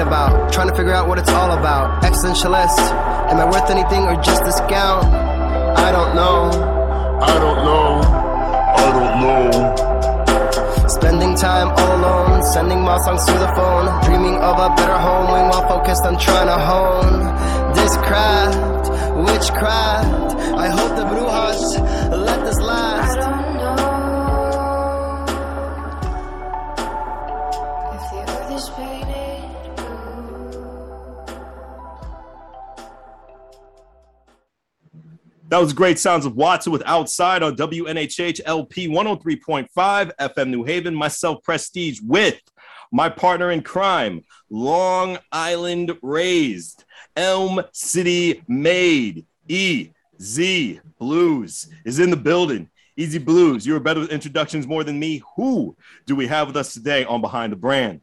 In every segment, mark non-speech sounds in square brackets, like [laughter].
about. Trying to figure out what it's all about. Existentialist. Am I worth anything or just a scout? I don't know. I don't know. I don't know. Spending time all alone, sending my songs to the phone, dreaming of a better home, while focused on trying to hone this craft, witchcraft. I hope the brujas let this last. That was great sounds of Watson with Outside on WNHH LP 103.5 FM New Haven. Myself, Prestige, with my partner in crime, Long Island raised, Elm City made, E Z Blues is in the building. EZ Bluez, you're better with introductions more than me. Who do we have with us today on Behind the Brand?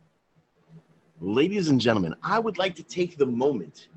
Ladies and gentlemen, I would like to take the moment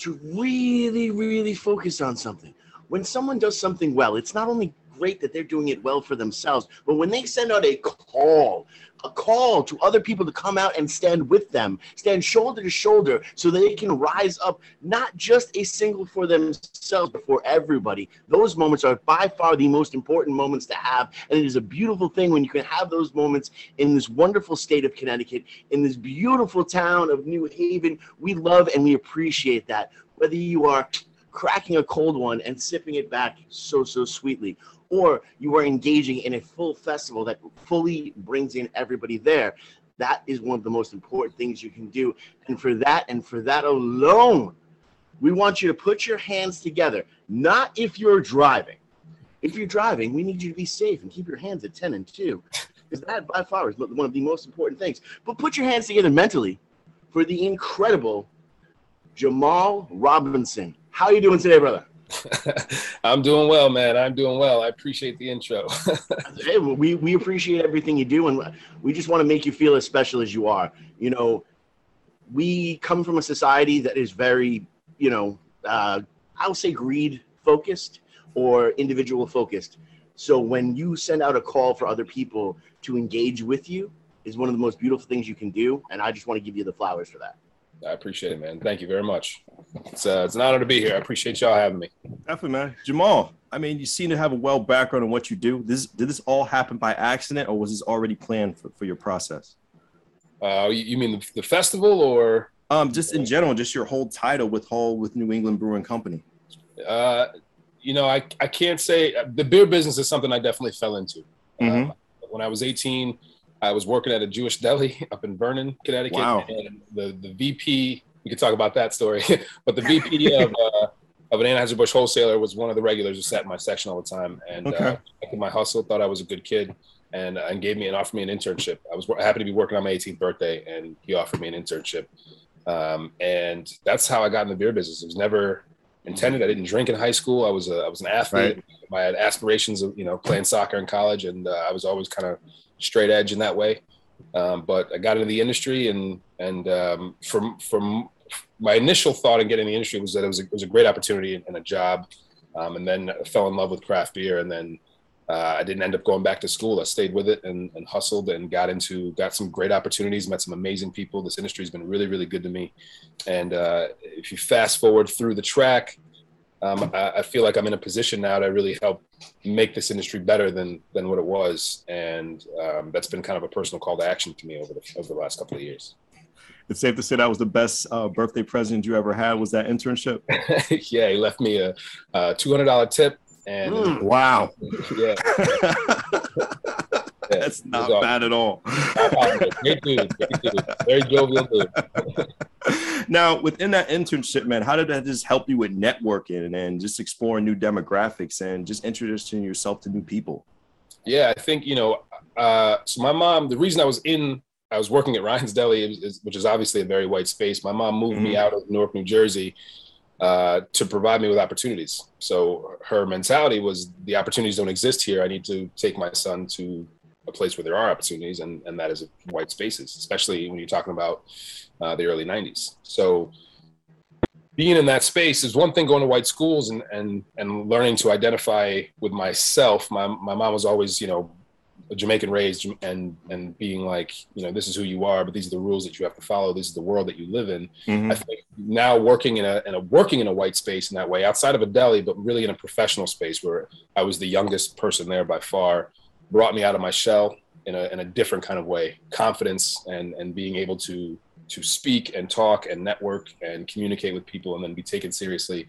to really, really focus on something. When someone does something well, it's not only great that they're doing it well for themselves, but when they send out a call, a call to other people to come out and stand with them, stand shoulder to shoulder so that they can rise up, not just a single for themselves, but for everybody. Those moments are by far the most important moments to have. And it is a beautiful thing when you can have those moments in this wonderful state of Connecticut, in this beautiful town of New Haven. We love and we appreciate that. Whether you are cracking a cold one and sipping it back so, so sweetly, or you are engaging in a full festival that fully brings in everybody there. That is one of the most important things you can do. And for that, and for that alone, we want you to put your hands together, not if you're driving. If you're driving, we need you to be safe and keep your hands at 10 and 2, because that by far is one of the most important things. But put your hands together mentally for the incredible Jamal Robinson. How are you doing today, brother? [laughs] I'm doing well, man. I'm doing well. I appreciate the intro. [laughs] Hey, well, we we appreciate everything you do, and we just want to make you feel as special as you are. You know, we come from a society that is very, you know, uh, I'll say greed focused or individual focused. So when you send out a call for other people to engage with you, is one of the most beautiful things you can do, and I just want to give you the flowers for that. I appreciate it, man. Thank you very much. It's uh, it's an honor to be here. I appreciate y'all having me. Definitely, man. Jamal, I mean, you seem to have a well background in what you do. This did this all happen by accident, or was this already planned for, for your process? Uh, you, you mean the, the festival or? Um, just in general, just your whole title with Hall with New England Brewing Company. Uh, you know, I, I can't say the beer business is something I definitely fell into. Mhm. Um, when I was 18, I was working at a Jewish [laughs] deli up in Vernon, Connecticut. Wow. And the, the VP, we could talk about that story, [laughs] but the VP [laughs] of, uh, of an Anheuser-Busch wholesaler was one of the regulars who sat in my section all the time. And uh, Okay. liked my hustle, thought I was a good kid. And, uh, and gave me and offered me an internship. I was happy to be working on my 18th birthday, and he offered me an internship. Um, and that's how I got in the beer business. It was never intended. I didn't drink in high school. I was a, I was an athlete. I had aspirations of you know playing soccer in college, and uh, I was always kind of straight edge in that way. Um, but I got into the industry, and and um, from from my initial thought in getting in the industry was that it was a, it was a great opportunity and, and a job, um, and then I fell in love with craft beer, and then uh, I didn't end up going back to school. I stayed with it and, and hustled and got into got some great opportunities, met some amazing people. This industry has been really really good to me, and uh, if you fast forward through the track, um, I, I feel like I'm in a position now to really help make this industry better than than what it was, and um, that's been kind of a personal call to action to me over the over the last couple of years. It's safe to say that was the best uh, birthday present you ever had. Was that internship? [laughs] yeah, he left me a, a two hundred dollar tip, and Mm. Wow, yeah, [laughs] that's not awesome. bad at all. great dude, great dude, very jovial dude. [laughs] now, within that internship, man, how did that just help you with networking and just exploring new demographics and just introducing yourself to new people? Yeah, I think you know. Uh, so my mom, the reason I was in, I was working at Ryan's Deli, which is obviously a very white space. My mom moved me out of Newark, New Jersey, uh, to provide me with opportunities. So her mentality was the opportunities don't exist here. I need to take my son to a place where there are opportunities, and and that is white spaces, especially when you're talking about uh, the early '90s. So being in that space is one thing going to white schools and and and learning to identify with myself my, my mom was always you know Jamaican raised and and being like, you know, this is who you are, but these are the rules that you have to follow. This is the world that you live in. Mhm. I think now working in a, in a working in a white space in that way, outside of a deli, but really in a professional space where I was the youngest person there by far, brought me out of my shell in a, in a different kind of way. Confidence and and being able to to speak and talk and network and communicate with people and then be taken seriously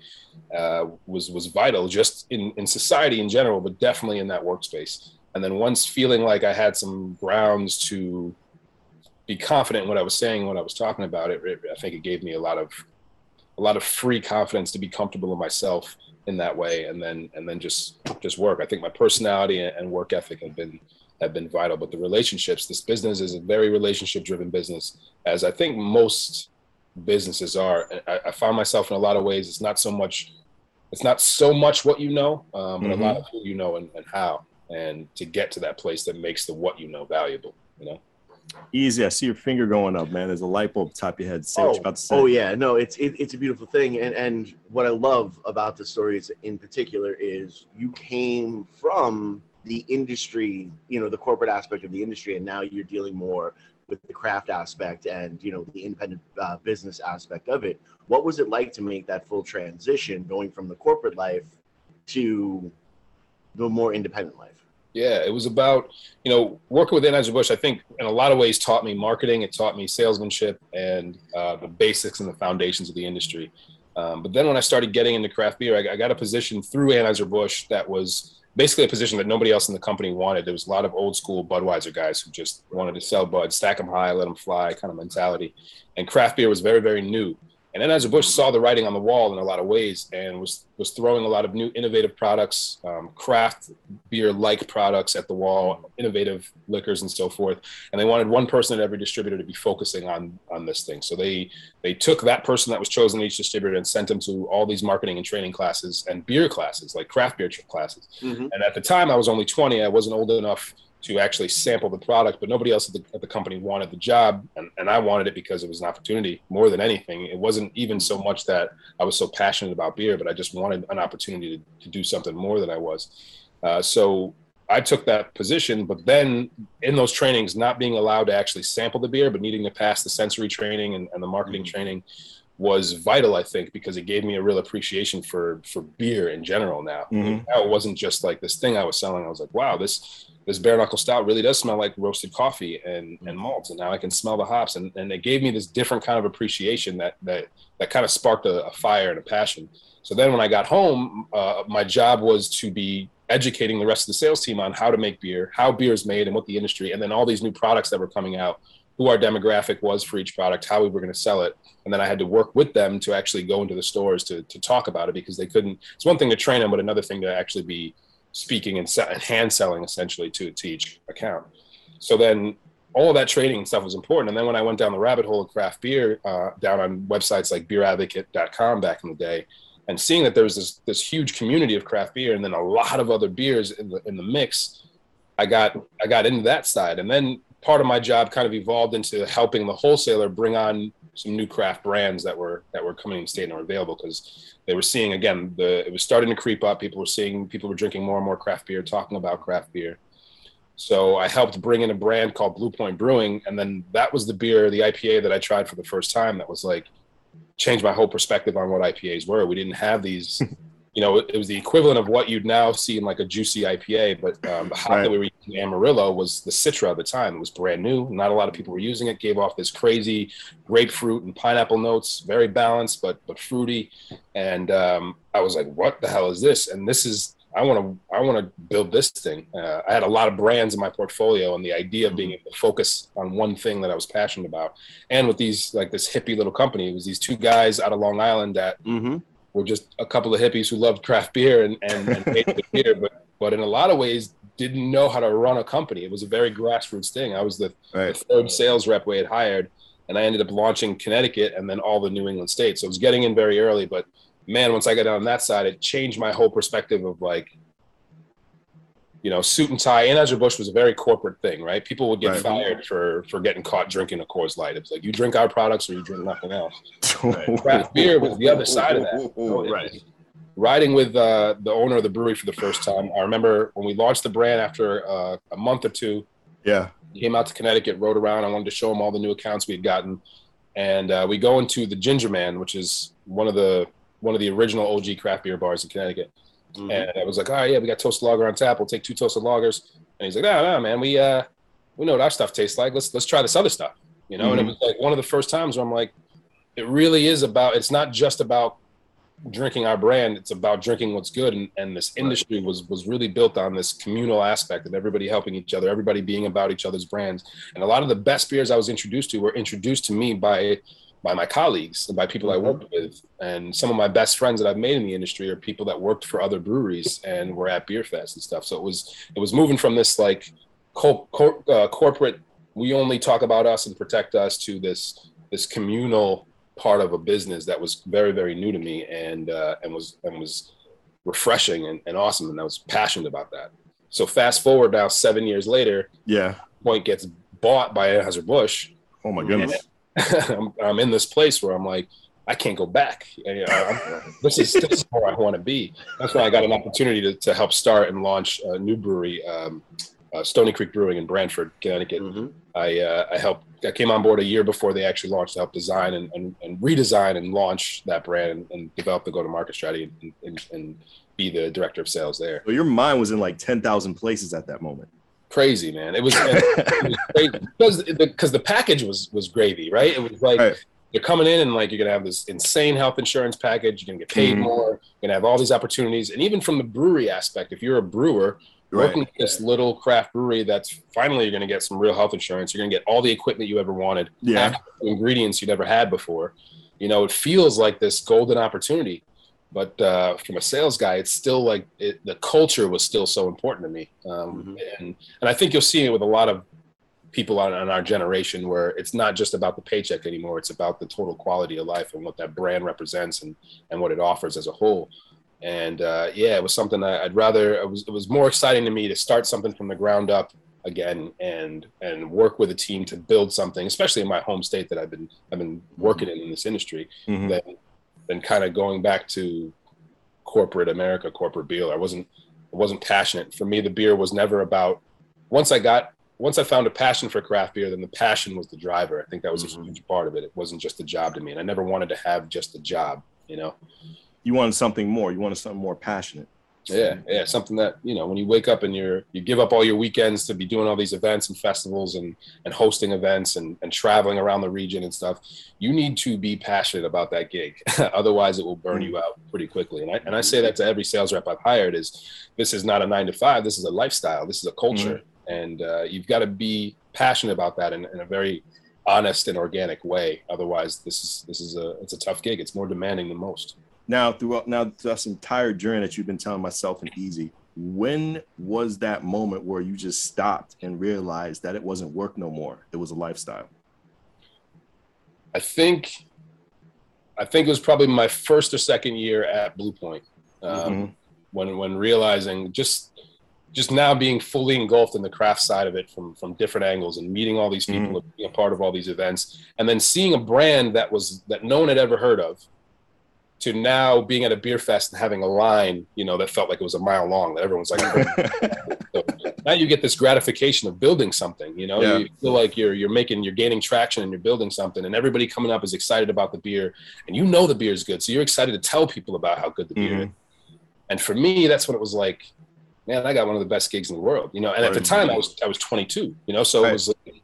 uh, was was vital just in in society in general, but definitely in that workspace. And then once feeling like I had some grounds to be confident in what I was saying, what I was talking about, it, it I think it gave me a lot of a lot of free confidence to be comfortable in myself in that way, and then and then just just work. I think my personality and, work ethic have been have been vital, but the relationships. This business is a very relationship driven business, as I think most businesses are. I, I found myself in a lot of ways. It's not so much it's not so much what you know, um, but a lot of who you know and, and how, and to get to that place that makes the what you know valuable. You know. Easy. I see your finger going up, man. There's a light bulb top of your head. Say what oh, you're about to say. oh yeah, no, it's it, it's a beautiful thing, and and what I love about the stories in particular is you came from the industry, you know, the corporate aspect of the industry, and now you're dealing more with the craft aspect and you know the independent uh, business aspect of it. What was it like to make that full transition, going from the corporate life to the more independent life? Yeah, it was about, you know, working with Anheuser-Busch, I think in a lot of ways taught me marketing. It taught me salesmanship and uh, the basics and the foundations of the industry. Um, but then when I started getting into craft beer, I, I got a position through Anheuser-Busch that was basically a position that nobody else in the company wanted. There was a lot of old school Budweiser guys who just wanted to sell Bud, stack them high, let them fly kind of mentality. And craft beer was very, very new. And then Anheuser-Busch saw the writing on the wall in a lot of ways and was was throwing a lot of new innovative products, um, craft beer like products at the wall, innovative liquors and so forth. And they wanted one person at every distributor to be focusing on on this thing. So they they took that person that was chosen at each distributor and sent them to all these marketing and training classes and beer classes, like craft beer classes. Mhm. And at the time, I was only 20. I wasn't old enough to actually sample the product, but nobody else at the, at the company wanted the job. And, and I wanted it because it was an opportunity more than anything. It wasn't even so much that I was so passionate about beer, but I just wanted an opportunity to, to do something more than I was. Uh, so I took that position, but then in those trainings, not being allowed to actually sample the beer, but needing to pass the sensory training and, and the marketing training was vital, I think, because it gave me a real appreciation for for beer in general. Now, Mhm. now it wasn't just like this thing I was selling. I was like, wow, this this bare knuckle stout really does smell like roasted coffee and and malts, and now I can smell the hops, and and it gave me this different kind of appreciation that that that kind of sparked a, a fire and a passion. So then when I got home, uh, my job was to be educating the rest of the sales team on how to make beer, how beer is made, and what the industry, and then all these new products that were coming out, who our demographic was for each product, how we were going to sell it, and then I had to work with them to actually go into the stores to to talk about it because they couldn't. It's one thing to train them, but another thing to actually be speaking and, se- and hand selling essentially to to each account. So then all of that training and stuff was important. And then when I went down the rabbit hole of craft beer, uh, down on websites like beeradvocate.com back in the day, and seeing that there was this this huge community of craft beer and then a lot of other beers in the in the mix, I got I got into that side. And then part of my job kind of evolved into helping the wholesaler bring on some new craft brands that were that were coming in state and were available because they were seeing again the it was starting to creep up. People were seeing people were drinking more and more craft beer, talking about craft beer. So I helped bring in a brand called Blue Point Brewing, and then that was the beer, the IPA that I tried for the first time. That was like changed my whole perspective on what IPAs were. We didn't have these, [laughs] you know, it, was the equivalent of what you'd now see in like a juicy IPA, but um, the hop Right. that we were using Amarillo was the Citra at the time. It was brand new. Not a lot of people were using it. Gave off this crazy grapefruit and pineapple notes, very balanced but but fruity. And um, I was like, "What the hell is this?" And this is I want to I want to build this thing. Uh, I had a lot of brands in my portfolio, and the idea of being able to focus on one thing that I was passionate about, and with these like this hippie little company, it was these two guys out of Long Island that Mm-hmm. Were just a couple of hippies who loved craft beer and and, and [laughs] good beer, but but in a lot of ways didn't know how to run a company. It was a very grassroots thing. I was the, the third sales rep we had hired, and I ended up launching Connecticut and then all the New England states. So it was getting in very early, but man, once I got down that side, it changed my whole perspective of like, you know, suit and tie. Anheuser Busch was a very corporate thing, right? People would get Right. fired for for getting caught drinking a Coors Light. It was like you drink our products or you drink nothing else. [laughs] Craft beer was the other side of that. you know? Right. [laughs] riding with uh, the owner of the brewery for the first time. I remember when we launched the brand after uh, a month or two. Yeah. Came out to Connecticut, rode around. I wanted to show him all the new accounts we had gotten, and uh, we go into the Ginger Man, which is one of the one of the original OG craft beer bars in Connecticut. Mhm. And I was like, "All right, yeah, we got toasted lager on tap. We'll take two toasted lagers." And he's like, "No, no, man, we uh, we know what our stuff tastes like. Let's let's try this other stuff." You know, and it was like one of the first times where I'm like, it really is about. It's not just about drinking our brand. It's about drinking what's good. And, and this industry was was really built on this communal aspect of everybody helping each other, everybody being about each other's brands. And a lot of the best beers I was introduced to were introduced to me by by my colleagues and by people I worked with. And some of my best friends that I've made in the industry are people that worked for other breweries and were at beer fest and stuff. So it was it was moving from this like co- cor- uh, corporate we only talk about us and protect us to this this communal part of a business that was very very new to me and uh, and was and was refreshing and, and awesome and I was passionate about that. So fast forward now seven years later, Yeah. Point gets bought by Anheuser Busch. Oh my goodness. [laughs] I'm, I'm in this place where I'm like, I can't go back. You know, this is this is where I want to be. That's why I got an opportunity to, to help start and launch a new brewery, um, uh, Stony Creek Brewing in Branford, Connecticut. Mhm. I uh, I helped. I came on board a year before they actually launched to help design and, and, and redesign and launch that brand and, and develop the go-to-market strategy and, and, and be the director of sales there. So your mind was in like ten thousand places at that moment. Crazy man, it was, it was [laughs] crazy because the, because the package was was gravy, right? It was like Right. you're coming in and like you're gonna have this insane health insurance package. You're gonna get paid Mhm. more. You're gonna have all these opportunities, and even from the brewery aspect, if you're a brewer working at this little craft brewery, that's finally you're gonna get some real health insurance. You're gonna get all the equipment you ever wanted, Yeah. ingredients you never had before. You know, it feels like this golden opportunity, but uh, from a sales guy, it's still like it, the culture was still so important to me, um, and and I think you'll see it with a lot of people on, on our generation where it's not just about the paycheck anymore it's about the total quality of life and what that brand represents and and what it offers as a whole. And uh, yeah it was something I, i'd rather it was, it was more exciting to me to start something from the ground up again and and work with a team to build something especially in my home state that i've been i've been working in in this industry Mhm. than than kind of going back to corporate America, corporate beer. I wasn't I wasn't passionate. For me, the beer was never about. Once I got once I found a passion for craft beer, then the passion was the driver. I think that was Mhm. a huge part of it. It wasn't just a job to me, and I never wanted to have just a job. You know. You wanted something more. You wanted something more passionate. Yeah, yeah, something that you know when you wake up and you're you give up all your weekends to be doing all these events and festivals and and hosting events and and traveling around the region and stuff. You need to be passionate about that gig, [laughs] otherwise it will burn you out pretty quickly. And I and I say that to every sales rep I've hired is this is not a nine to five. This is a lifestyle. This is a culture, and uh, you've got to be passionate about that in, in a very honest and organic way. Otherwise, this is this is a it's a tough gig. It's more demanding than most. Now, throughout now throughout this entire journey that you've been telling myself and Easy, when was that moment where you just stopped and realized that it wasn't work no more? It was a lifestyle. I think I think it was probably my first or second year at Blue Point um, Mhm. when when realizing just just now being fully engulfed in the craft side of it from from different angles and meeting all these people and being a part of all these events and then seeing a brand that was that no one had ever heard of to now being at a beer fest and having a line you know that felt like it was a mile long that everyone's like [laughs] so now you get this gratification of building something you know Yeah. you feel like you're you're making you're gaining traction and you're building something and everybody coming up is excited about the beer and you know the beer is good so you're excited to tell people about how good the beer Mhm. is and for me that's when it was like man i got one of the best gigs in the world you know and at the time i was i was 22 you know so Right. it was like,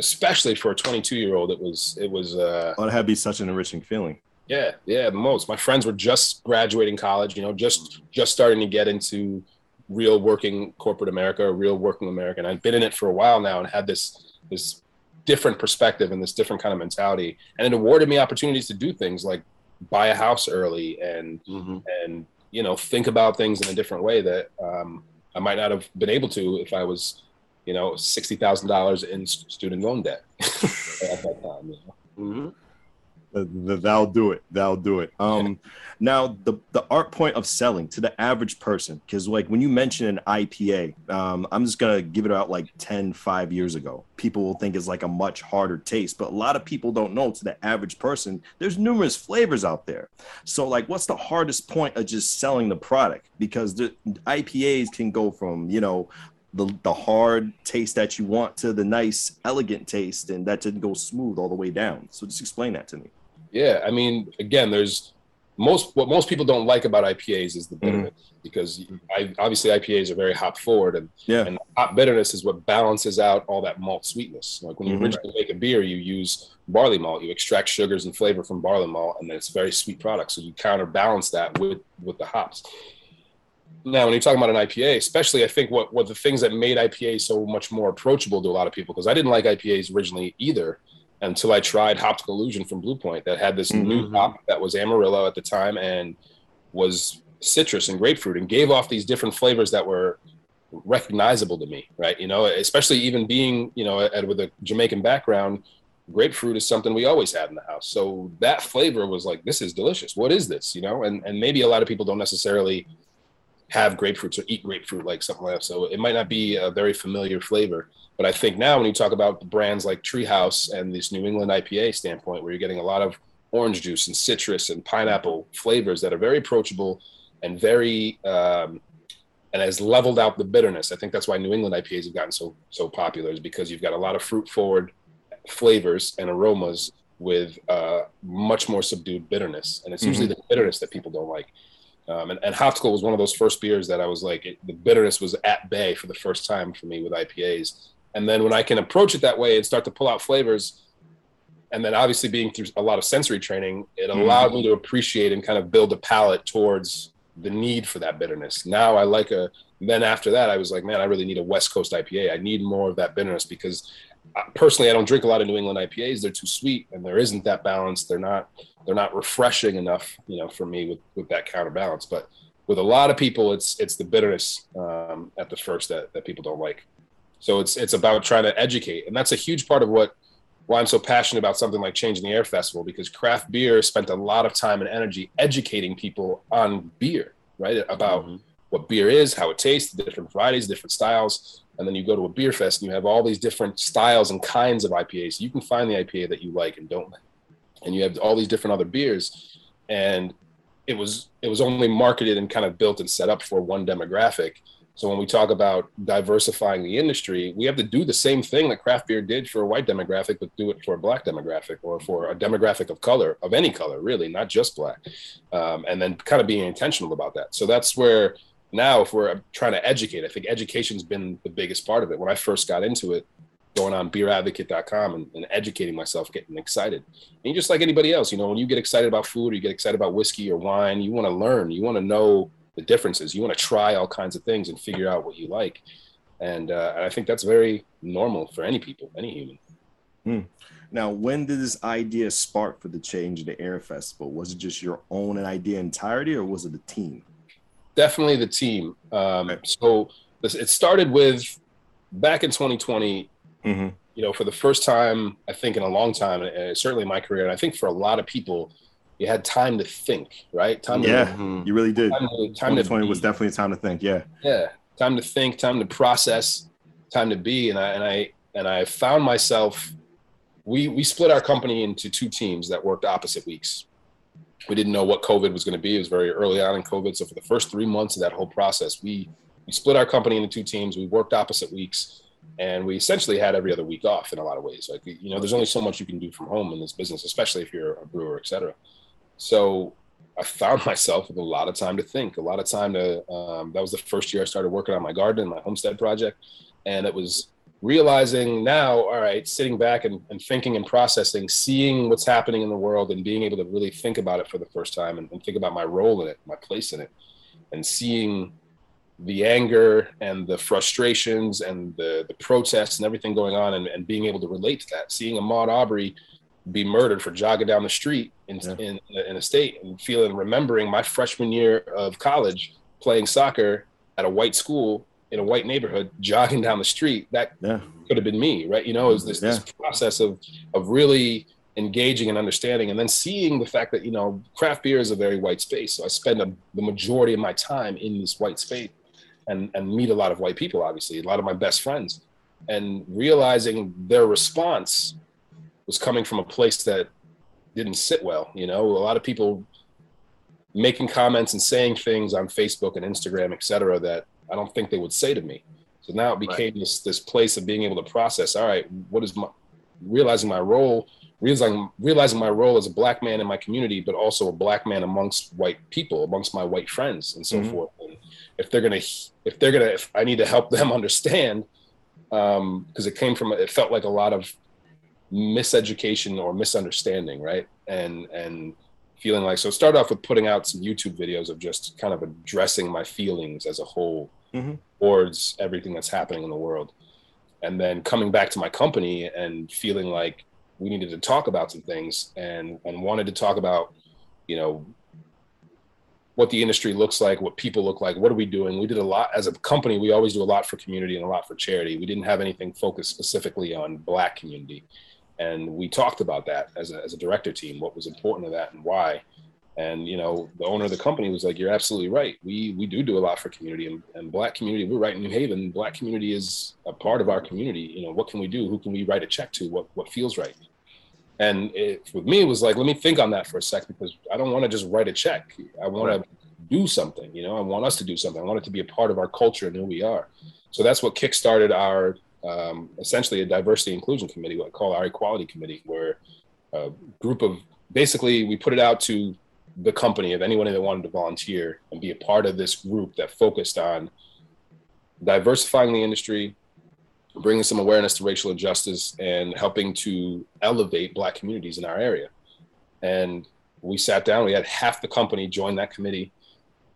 especially for a 22 year old it was it was uh Oh, that had to be such an enriching feeling. Yeah, yeah, most. My friends were just graduating college, you know, just just starting to get into real working corporate America, real working America. And I'd been in it for a while now and had this this different perspective and this different kind of mentality. And it awarded me opportunities to do things like buy a house early and Mhm. and you know think about things in a different way that um, I might not have been able to if I was, you know, sixty thousand dollars in student loan debt [laughs] at that time. You know? Mhm. Th- th- That'll do it. That'll do it. Um, now the the art point of selling to the average person, because like when you mention an IPA, um, I'm just gonna give it out like 10, 5 years ago. People will think it's like a much harder taste, but a lot of people don't know to the average person, there's numerous flavors out there. So like, what's the hardest point of just selling the product? Because the IPAs can go from you know the the hard taste that you want to the nice elegant taste, and that didn't go smooth all the way down. So just explain that to me. Yeah, I mean, again, there's most what most people don't like about IPAs is the bitterness because I, obviously IPAs are very hop forward and Yeah. and hop bitterness is what balances out all that malt sweetness. Like when you Mhm. originally make a beer, you use barley malt, you extract sugars and flavor from barley malt, and then it's a very sweet product. So you counterbalance that with with the hops. Now, when you're talking about an IPA, especially, I think what what the things that made IPA so much more approachable to a lot of people, because I didn't like IPAs originally either until I tried Hoptical Illusion from Blue Point that had this new Mhm. hop that was Amarillo at the time and was citrus and grapefruit and gave off these different flavors that were recognizable to me, right? You know, especially even being, you know, at, with a Jamaican background, grapefruit is something we always had in the house. So that flavor was like, this is delicious. What is this? You know, and and maybe a lot of people don't necessarily have grapefruits or eat grapefruit like something like that. So it might not be a very familiar flavor. But I think now when you talk about brands like Treehouse and this New England IPA standpoint, where you're getting a lot of orange juice and citrus and pineapple flavors that are very approachable and very um, and has leveled out the bitterness. I think that's why New England IPAs have gotten so so popular is because you've got a lot of fruit forward flavors and aromas with uh, much more subdued bitterness, and it's usually the bitterness that people don't like. Um, and, and Hoptical was one of those first beers that I was like, it, the bitterness was at bay for the first time for me with IPAs. And then when I can approach it that way and start to pull out flavors, and then obviously being through a lot of sensory training, it allowed me to appreciate and kind of build a palate towards the need for that bitterness. Now I like a. Then after that, I was like, man, I really need a West Coast IPA. I need more of that bitterness because uh, personally, I don't drink a lot of New England IPAs. They're too sweet, and there isn't that balance. They're not they're not refreshing enough, you know, for me with with that counterbalance. But with a lot of people, it's it's the bitterness um, at the first that that people don't like. So it's it's about trying to educate, and that's a huge part of what why I'm so passionate about something like Change in the Air Festival because craft beer spent a lot of time and energy educating people on beer, right? About what beer is, how it tastes, the different varieties, different styles. And then you go to a beer fest and you have all these different styles and kinds of IPAs. You can find the IPA that you like and don't like. And you have all these different other beers. And it was it was only marketed and kind of built and set up for one demographic. So when we talk about diversifying the industry, we have to do the same thing that craft beer did for a white demographic, but do it for a black demographic or for a demographic of color, of any color, really, not just black. Um, and then kind of being intentional about that. So that's where now, if we're trying to educate, I think education's been the biggest part of it. When I first got into it, going on beeradvocate.com and, and educating myself, getting excited. And just like anybody else, you know, when you get excited about food or you get excited about whiskey or wine, you want to learn, you want to know the differences. You want to try all kinds of things and figure out what you like. And, uh, and I think that's very normal for any people, any human. Now, when did this idea spark for the Change in the Air Festival? Was it just your own idea entirety, or was it a team? Definitely the team. Um, so this, it started with back in 2020, Mm-hmm. you know, for the first time, I think in a long time, and certainly in my career, and I think for a lot of people, you had time to think, right? Time Yeah, Mhm. you really did. time to, time to was definitely a time to think. Yeah. yeah time to think time to process time to be and i and i and i found myself we we split our company into two teams that worked opposite weeks we didn't know what covid was going to be it was very early on in covid so for the first three months of that whole process we we split our company into two teams we worked opposite weeks and we essentially had every other week off in a lot of ways like you know there's only so much you can do from home in this business especially if you're a brewer et cetera so I found [laughs] myself with a lot of time to think, a lot of time to. Um, that was the first year I started working on my garden, my homestead project, and it was realizing now, all right, sitting back and, and thinking and processing, seeing what's happening in the world, and being able to really think about it for the first time and, and think about my role in it, my place in it, and seeing the anger and the frustrations and the, the protests and everything going on, and, and being able to relate to that, seeing Ahmaud Arbery be murdered for jogging down the street in, Yeah. in, in a state and feeling remembering my freshman year of college playing soccer at a white school in a white neighborhood [laughs] jogging down the street that Yeah. could have been me right? You know it was this, this process of of really engaging and understanding and then seeing the fact that you know craft beer is a very white space. So i spend a, the majority of my time in this white space and and meet a lot of white people obviously a lot of my best friends. And realizing their response was coming from a place that didn't sit well you know? A lot of people making comments and saying things on facebook and instagram etc that i don't think they would say to me. So now it became this this place of being able to process all right what is my realizing my role realizing realizing my role as a black man in my community, but also a black man amongst white people, amongst my white friends, and so Mhm. forth. And if they're gonna, if they're gonna, if I need to help [laughs] them understand, because it came from, it felt like a lot of miseducation or misunderstanding, right? And and feeling like so. Start off with putting out some YouTube videos of just kind of addressing my feelings as a whole Mhm. towards everything that's happening in the world and then coming back to my company and feeling like we needed to talk about some things and and wanted to talk about you know what the industry looks like what people look like what are we doing? We did a lot as a company we always do a lot for community and a lot for charity. We didn't have anything focused specifically on black community. And we talked about that as a, as a director team what was important to that and why. And you know the owner of the company was like you're absolutely right. We we do do a lot for community and, and black community we're right in new haven. Black community is a part of our community. You know what can we do? Who can we write a check to? What what feels right and it, with me it was like let me think on that for a sec because i don't want to just write a check. I want to do something you know? I want us to do something. I want it to be a part of our culture and who we are. So that's what kickstarted our um, essentially a diversity inclusion committee what I call our equality committee where a group of basically we put it out to the company of anyone that wanted to volunteer and be a part of this group that focused on diversifying the industry, bringing some awareness to racial injustice, and helping to elevate Black communities in our area. And we sat down, we had half the company join that committee,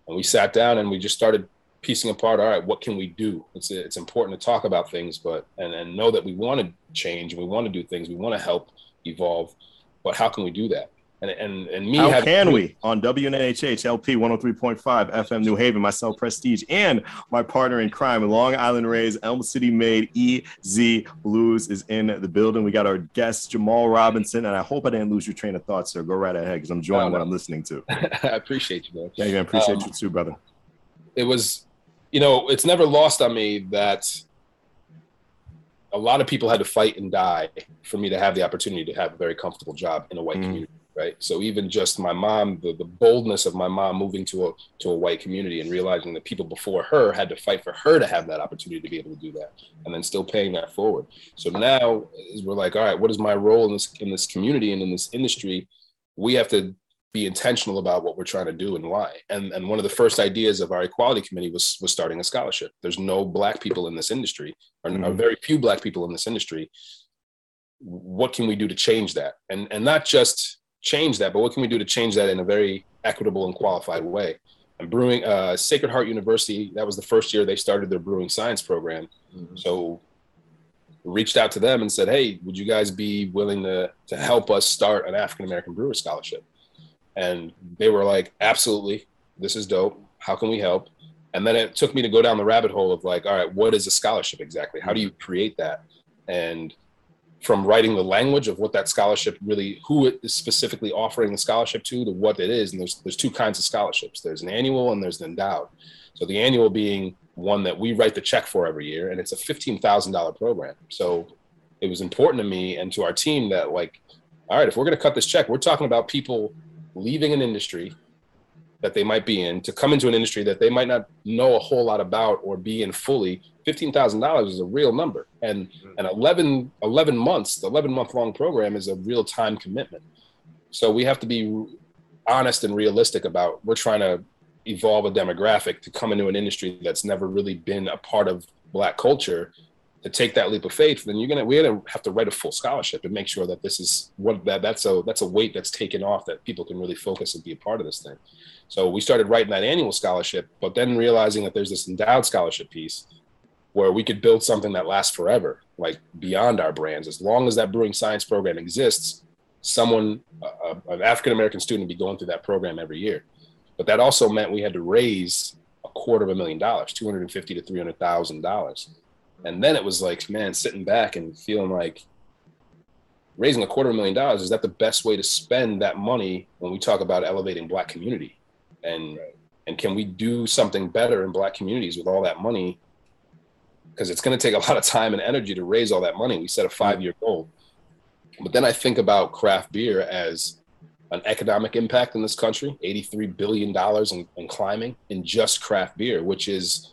and we sat down and we just started piecing apart all right what can we do it's it's important to talk about things but and, and know that we want to change we want to do things we want to help evolve but how can we do that and and, and me How can we on WNHH LP 103.5 FM New Haven, myself Prestige, and my partner in crime, Long Island Rays, Elm City made EZ Bluez is in the building. We got our guest Jamal Robinson, and I hope I didn't lose your train of thought, sir. Go right ahead because I'm enjoying what. I'm listening to. [laughs] I appreciate you man Yeah, man, appreciate Um, you too, brother. it was you know it's never lost on me that a lot of people had to fight and die for me to have the opportunity to have a very comfortable job in a white Mhm. community right so even just my mom the, the boldness of my mom moving to a to a white community and realizing that people before her had to fight for her to have that opportunity to be able to do that and then still paying that forward so now we're like all right what is my role in this in this community and in this industry we have to be intentional about what we're trying to do and why. And and one of the first ideas of our equality committee was was starting a scholarship. There's no black people in this industry, or, or Mhm. very few black people in this industry. What can we do to change that? And and not just change that, but what can we do to change that in a very equitable and qualified way? And brewing uh, Sacred Heart University, that was the first year they started their brewing science program. So reached out to them and said, "Hey, would you guys be willing to to help us start an African American brewer scholarship?" And they were like, "Absolutely, this is dope. How can we help?" And then it took me to go down the rabbit hole of like, "All right, what is a scholarship exactly? How do you create that?" And from writing the language of what that scholarship really, who it is specifically offering the scholarship to, to what it is. And there's there's two kinds of scholarships. There's an annual and there's an endowed. So the annual being one that we write the check for every year, and it's a fifteen thousand dollar program. So it was important to me and to our team that like, all right, if we're going to cut this check, we're talking about people leaving an industry that they might be in to come into an industry that they might not know a whole lot about or be in fully. Fifteen thousand dollars is a real number, and mm-hmm. and 11, 11 months, the eleven month long program is a real time commitment. So we have to be honest and realistic about we're trying to evolve a demographic to come into an industry that's never really been a part of black culture to take that leap of faith then you're gonna we're gonna have to write a full scholarship and make sure that this is what that that's a that's a weight that's taken off that people can really focus and be a part of this thing. So we started writing that annual scholarship but then realizing that there's this endowed scholarship piece where we could build something that lasts forever like beyond our brands. As long as that brewing science program exists someone an african american student would be going through that program every year. But that also meant we had to raise a quarter of a million dollars, two hundred and fifty to three hundred thousand dollars. And then it was like, man, sitting back and feeling like raising a quarter million dollars is that the best way to spend that money when we talk about elevating black community? And and can we do something better in black communities with all that money? Because it's going to take a [laughs] lot of time and energy to raise all that money. We set a five year goal. But then i think about craft beer as an economic impact in this country 83 billion dollars in, in climbing in just craft beer which is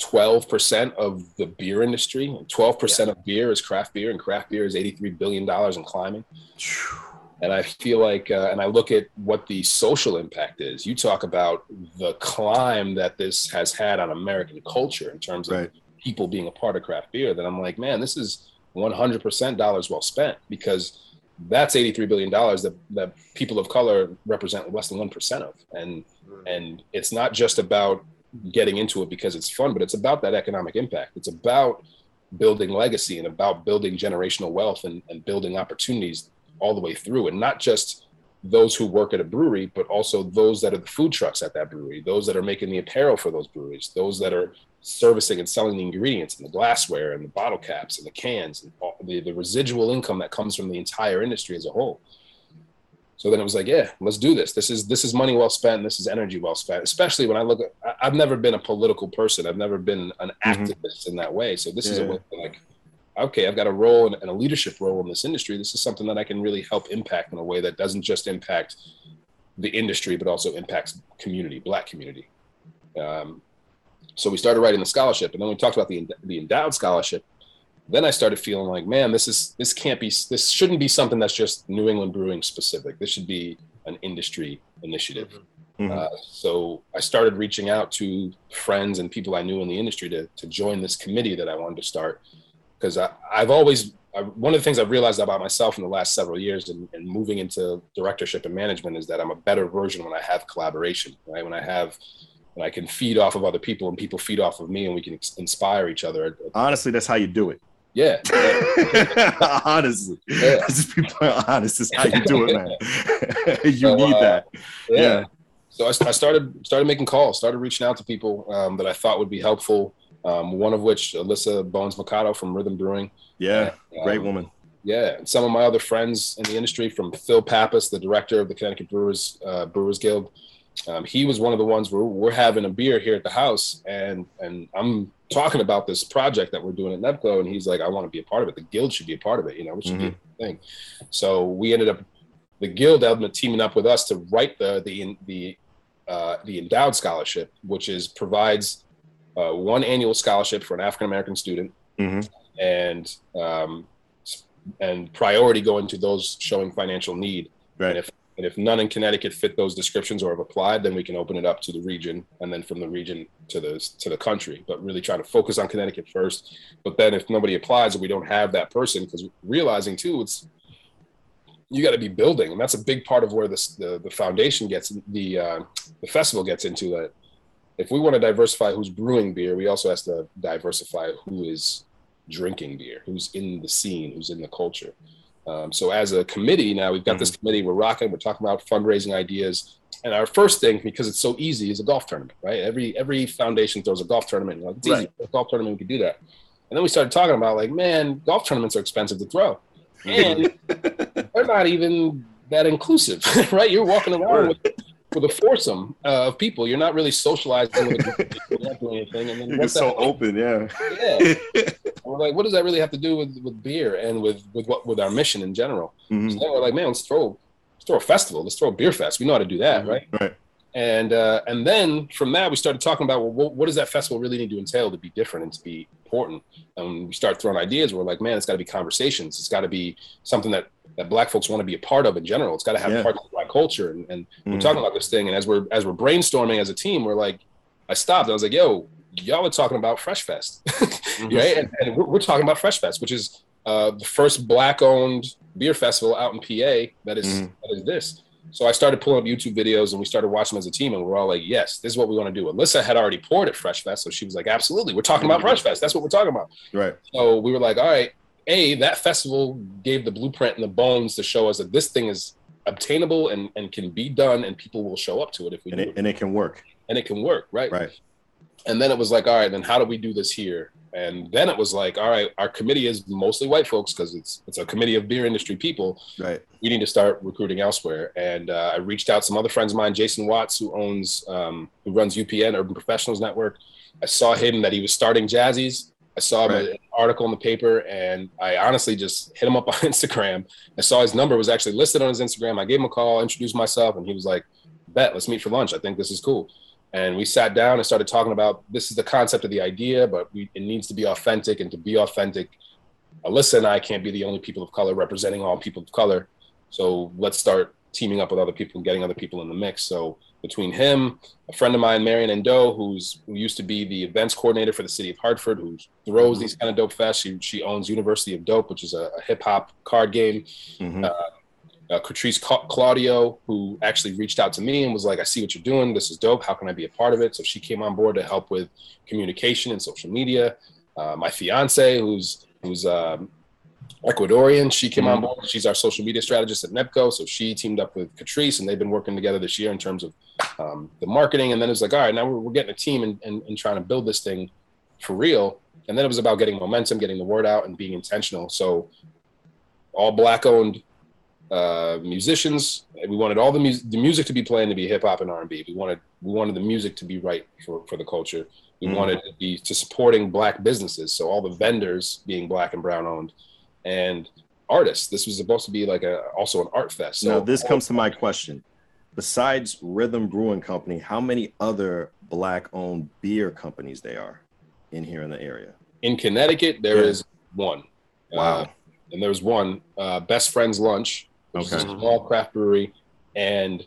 12% of the beer industry. 12% of beer is craft beer and craft beer is 83 billion dollars in climbing. And i feel like uh, and i look at what the social impact is. You talk about the climb that this has had on american culture in terms of Right. people being a part of craft beer that i'm like man this is 100% dollars well spent because that's 83 billion dollars that, that people of color represent less than 1% of. And and it's not just about getting into it because it's fun but it's about that economic impact. It's about building legacy and about building generational wealth and, and building opportunities all the way through. And not just those who work at a brewery but also those that are the food trucks at that brewery those that are making the apparel for those breweries those that are servicing and selling the ingredients and the glassware and the bottle caps and the cans and the, the residual income that comes from the entire industry as a whole so then it was like yeah let's do this. This is this is money well spent. This is energy well spent especially when i look at i've never been a political person. I've never been an activist in that way. So this is a Yeah. way like okay i've got a role and and a leadership role in this industry. This is something that i can really help impact in a way that doesn't just impact the industry but also impacts community black community. Um, so we started writing the scholarship and then we talked about the, the endowed scholarship then i started feeling like man this is this can't be this shouldn't be something that's just new england brewing specific. This should be an industry initiative. Mhm. uh, so i started reaching out to friends and people i knew in the industry to, to join this committee that i wanted to start. Because i've always I, one of the things i've realized about myself in the last several years and, and moving into directorship and management is that i'm a better version when i have collaboration right? When i have when i can feed off of other people and people feed off of me and we can ex- inspire each other. Honestly, that's how you do it. Yeah [laughs] Honestly, Yeah. just be honest. Is how you do it, man. [laughs] you So, need uh, that. yeah. Yeah. So I, I started started making calls, started reaching out to people um, that I thought would be helpful. Um, one of which Alyssa Bones Mercado from Rhythm Brewing. Yeah, great Um, woman. Yeah, and some of my other friends in the industry, from Phil Pappas, the director of the Connecticut Brewers uh, Brewers Guild. Um, he was one of the ones where we're having a beer here at the house, and and I'm talking about this project that we're doing at Nebco, and he's like, I want to be a part of it. The guild should be a part of it. You know, it should be a thing. So we ended up, the guild ended up teaming up with us to write the the the uh, the endowed scholarship, which is provides uh, one annual scholarship for an African American student hmm and um, and priority going to those showing financial need. Right. And if and if none in Connecticut fit those descriptions or have applied, then we can open it up to the region, and then from the region to the to the country. But really try to focus on Connecticut first. But then if nobody applies or we don't have that person, because realizing too, it's you got to be building, and that's a big part of where this the the foundation gets the uh, the festival gets into that. If we want to diversify who's brewing beer, we also have to diversify who is drinking beer, who's in the scene, who's in the culture. Um, so as a committee now, we've got this committee. We're rocking. We're talking about fundraising ideas. And our first thing, because it's so easy, is a golf tournament, right? Every every foundation throws a golf tournament. Like, it's easy, a golf tournament, we could do that. And then we started talking about like, man, golf tournaments are expensive to throw, [laughs] and they're not even that inclusive, [laughs] right? You're walking around with, with a foursome uh, of people. You're not really socializing with a [laughs] group. You're not doing anything. And then You're so open, yeah. Yeah. [laughs] we're like, what does that really have to do with, with beer and with with what with our mission in general? Mhm. So we're like, man, let's throw let's throw a festival. Let's throw a beer fest. We know how to do that, right? Right. And uh, and then from that, we started talking about well, what, what does that festival really need to entail to be different and to be important? And we start throwing ideas. We're like, man, it's got to be conversations. It's got to be something that that Black folks want to be a part of in general. It's got to have Yeah. part of Black culture. And, and we're Mhm. talking about this thing. And as we're as we're brainstorming as a team, we're like, I stopped. I was like, yo, y'all are talking about Fresh Fest, [laughs] right? And, and we're, we're talking about Fresh Fest, which is uh, the first Black-owned beer festival out in PA that is Mhm. that is this. So I started pulling up YouTube videos and we started watching them as a team, and we're all like, "Yes, this is what we want to do." Alisa had already poured at Fresh Fest, so she was like, "Absolutely, we're talking about Fresh Fest. That's what we're talking about." Right. So we were like, "All right." A that festival gave the blueprint and the bones to show us that this thing is obtainable and, and can be done, and people will show up to it if we And do it, and it can work. and it can work, right? Right. And then it was like, all right, then how do we do this here? And then it was like, all right, our committee is mostly white folks because it's it's a committee of beer industry people. Right. We need to start recruiting elsewhere. And uh, I reached out to some other friends of mine, Jason Watts, who owns um, who runs UPN Urban Professionals Network. I saw him that he was starting Jazzies. I saw Right. an article in the paper, and I honestly just hit him up on [laughs] Instagram. I saw his number was actually listed on his Instagram. I gave him a call, introduced myself, and he was like, "Bet, let's meet for lunch. I think this is cool." And we sat down and started talking about this is the concept of the idea, but we, it needs to be authentic. And to be authentic, Alyssa and I can't be the only people of color representing all people of color. So let's start teaming up with other people and getting other people in the mix. So between him, a friend of mine, Marion Endo, who's who used to be the events coordinator for the city of Hartford, who throws these kind of dope fests. She, she owns University of Dope, which is a, a hip hop card game. Mhm. Uh, uh, Catrice Ca- Claudio, who actually reached out to me and was like, I see what you're doing. This is dope. How can I be a part of it? So she came on board to help with communication and social media. Uh, my fiance, who's who's um, Ecuadorian, she came on board. She's our social media strategist at NEBCO. So she teamed up with Catrice and they've been working together this year in terms of um, the marketing. And then it was like, all right, now we're, we're getting a team and, and, and trying to build this thing for real. And then it was about getting momentum, getting the word out, and being intentional. So all black owned uh, musicians. We wanted all the, mus- the music to be playing to be hip hop and R and B. We wanted we wanted the music to be right for, for the culture. We Mhm. wanted to be to supporting black businesses. So all the vendors being black and brown owned, and artists. This was supposed to be like a also an art fest. So now this comes to my question. Besides Rhythm Brewing Company, how many other black-owned beer companies they are in here in the area? in Connecticut there Yeah. is one. Wow. Uh, and there's one uh, Best Friends Lunch, which is a small craft brewery, and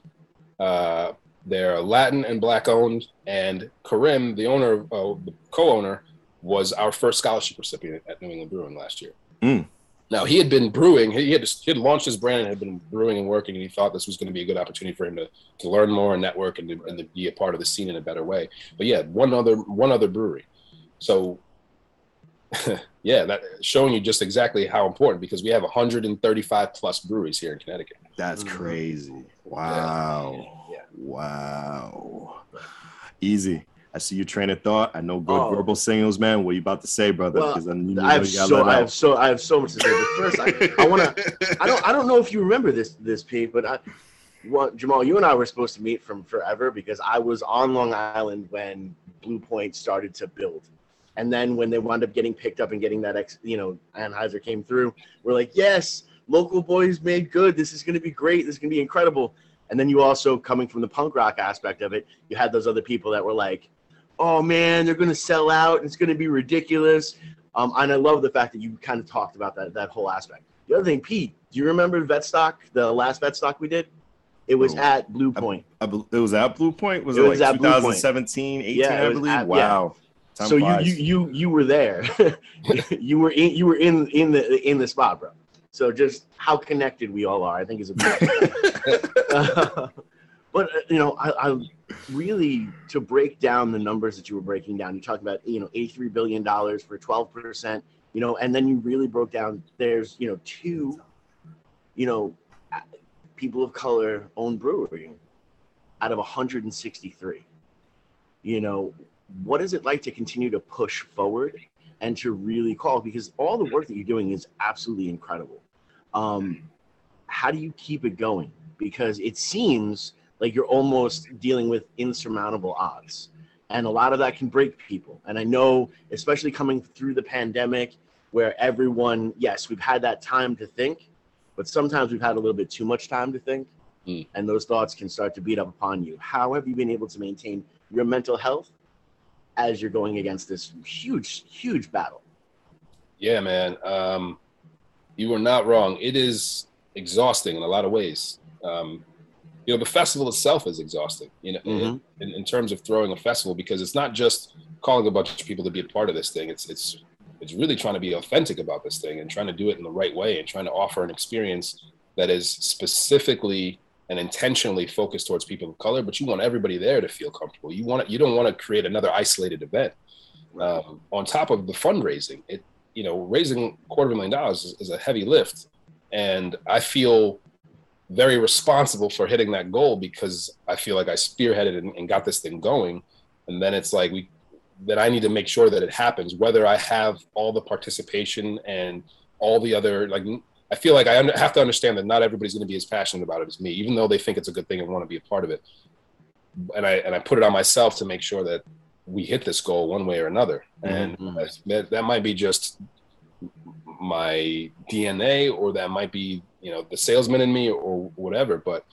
uh, they're Latin and black owned. And Karim, the owner, uh, the co-owner, was our first scholarship recipient at New England Brewing last year. Mm. Now he had been brewing. He had, he had launched his brand and had been brewing and working, and he thought this was going to be a good opportunity for him to, to learn more and network and to, and to be a part of the scene in a better way. But yeah, one other one other brewery. So [laughs] yeah, that showing you just exactly how important because we have 135 plus breweries here in Connecticut. That's Mhm. crazy. Wow. Mm-hmm. Yeah. Wow. Easy. I see your train of thought. I know good Oh. verbal signals, man. What are you about to say, brother? Well, then you know I have so I have so I have so much to say. But first, I, I want to. I don't. I don't know if you remember this, this Pete, but I, well, Jamal, you and I were supposed to meet from forever because I was on Long Island when Blue Point started to build, and then when they wound up getting picked up and getting that ex, you know, Anheuser came through, we're like, yes, local boys made good. This is going to be great. This is going to be incredible. And then you also coming from the punk rock aspect of it, you had those other people that were like, oh man, they're going to sell out. and It's going to be ridiculous. Um, and I love the fact that you kind of talked about that that whole aspect. The other thing, Pete, do you remember Vetstock, the last Vetstock we did? It was Oh. at Blue Point. I bel- it was at Blue Point. Was It it, was like at 2017, 18, Yeah, I believe? at- yeah. wow. Time so you, you you you were there. [laughs] you were in you were in in the in the spot, bro. So just how connected we all are, I think is a. Uh, [laughs] [laughs] but uh, you know, I, I really to break down the numbers that you were breaking down. You talked about you know eighty three billion dollars for twelve percent. You know, and then you really broke down. There's you know two, you know, people of color owned brewery out of 163. You know, what is it like to continue to push forward and to really call? Because all the work that you're doing is absolutely incredible. Um, how do you keep it going? Because it seems like you're almost dealing with insurmountable odds. And a lot of that can break people. And I know, especially coming through the pandemic, where everyone, yes, we've had that time to think, but sometimes we've had a little bit too much time to think. Mm. And those thoughts can start to beat up upon you. How have you been able to maintain your mental health as you're going against this huge, huge battle? Yeah, man. Um, you were not wrong. It is exhausting in a lot of ways. Um, you know, the festival itself is exhausting. You know, Mhm. in, in terms of throwing a festival, because it's not just calling a bunch of people to be a part of this thing. It's it's it's really trying to be authentic about this thing and trying to do it in the right way and trying to offer an experience that is specifically and intentionally focused towards people of color. But you want everybody there to feel comfortable. You want you don't want to create another isolated event. Um, on top of the fundraising, it you know raising a quarter of a million dollars is, is a heavy lift, and I feel very responsible for hitting that goal because I feel like I spearheaded and, and got this thing going. And then it's like we that I need to make sure that it happens, whether I have all the participation and all the other like. I feel like I under, have to understand that not everybody's going to be as passionate about it as me, even though they think it's a good thing and want to be a part of it. And I and I put it on myself to make sure that we hit this goal one way or another. And Mhm. that, that might be just my DNA, or that might be you know the salesman in me, or whatever. But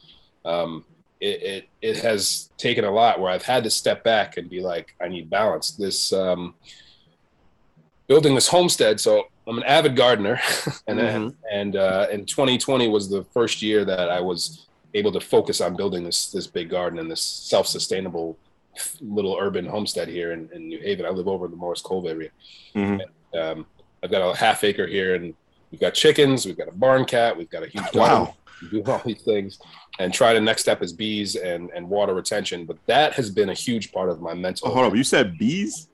um, it, it it has taken a lot where I've had to step back and be like, I need balance. This um, building this homestead. So I'm an avid gardener, [laughs] and then and uh, and 2020 was the first year that I was able to focus on building this this big garden and this self-sustainable little urban homestead here in, in New Haven. I live over in the Morris Cove area. Mhm. Um, I've got a half acre here, and we've got chickens, we've got a barn cat, we've got a huge garden Wow. do all these things and try to next step is bees and and water retention but that has been a huge part of my mental Oh, hold on, You said bees?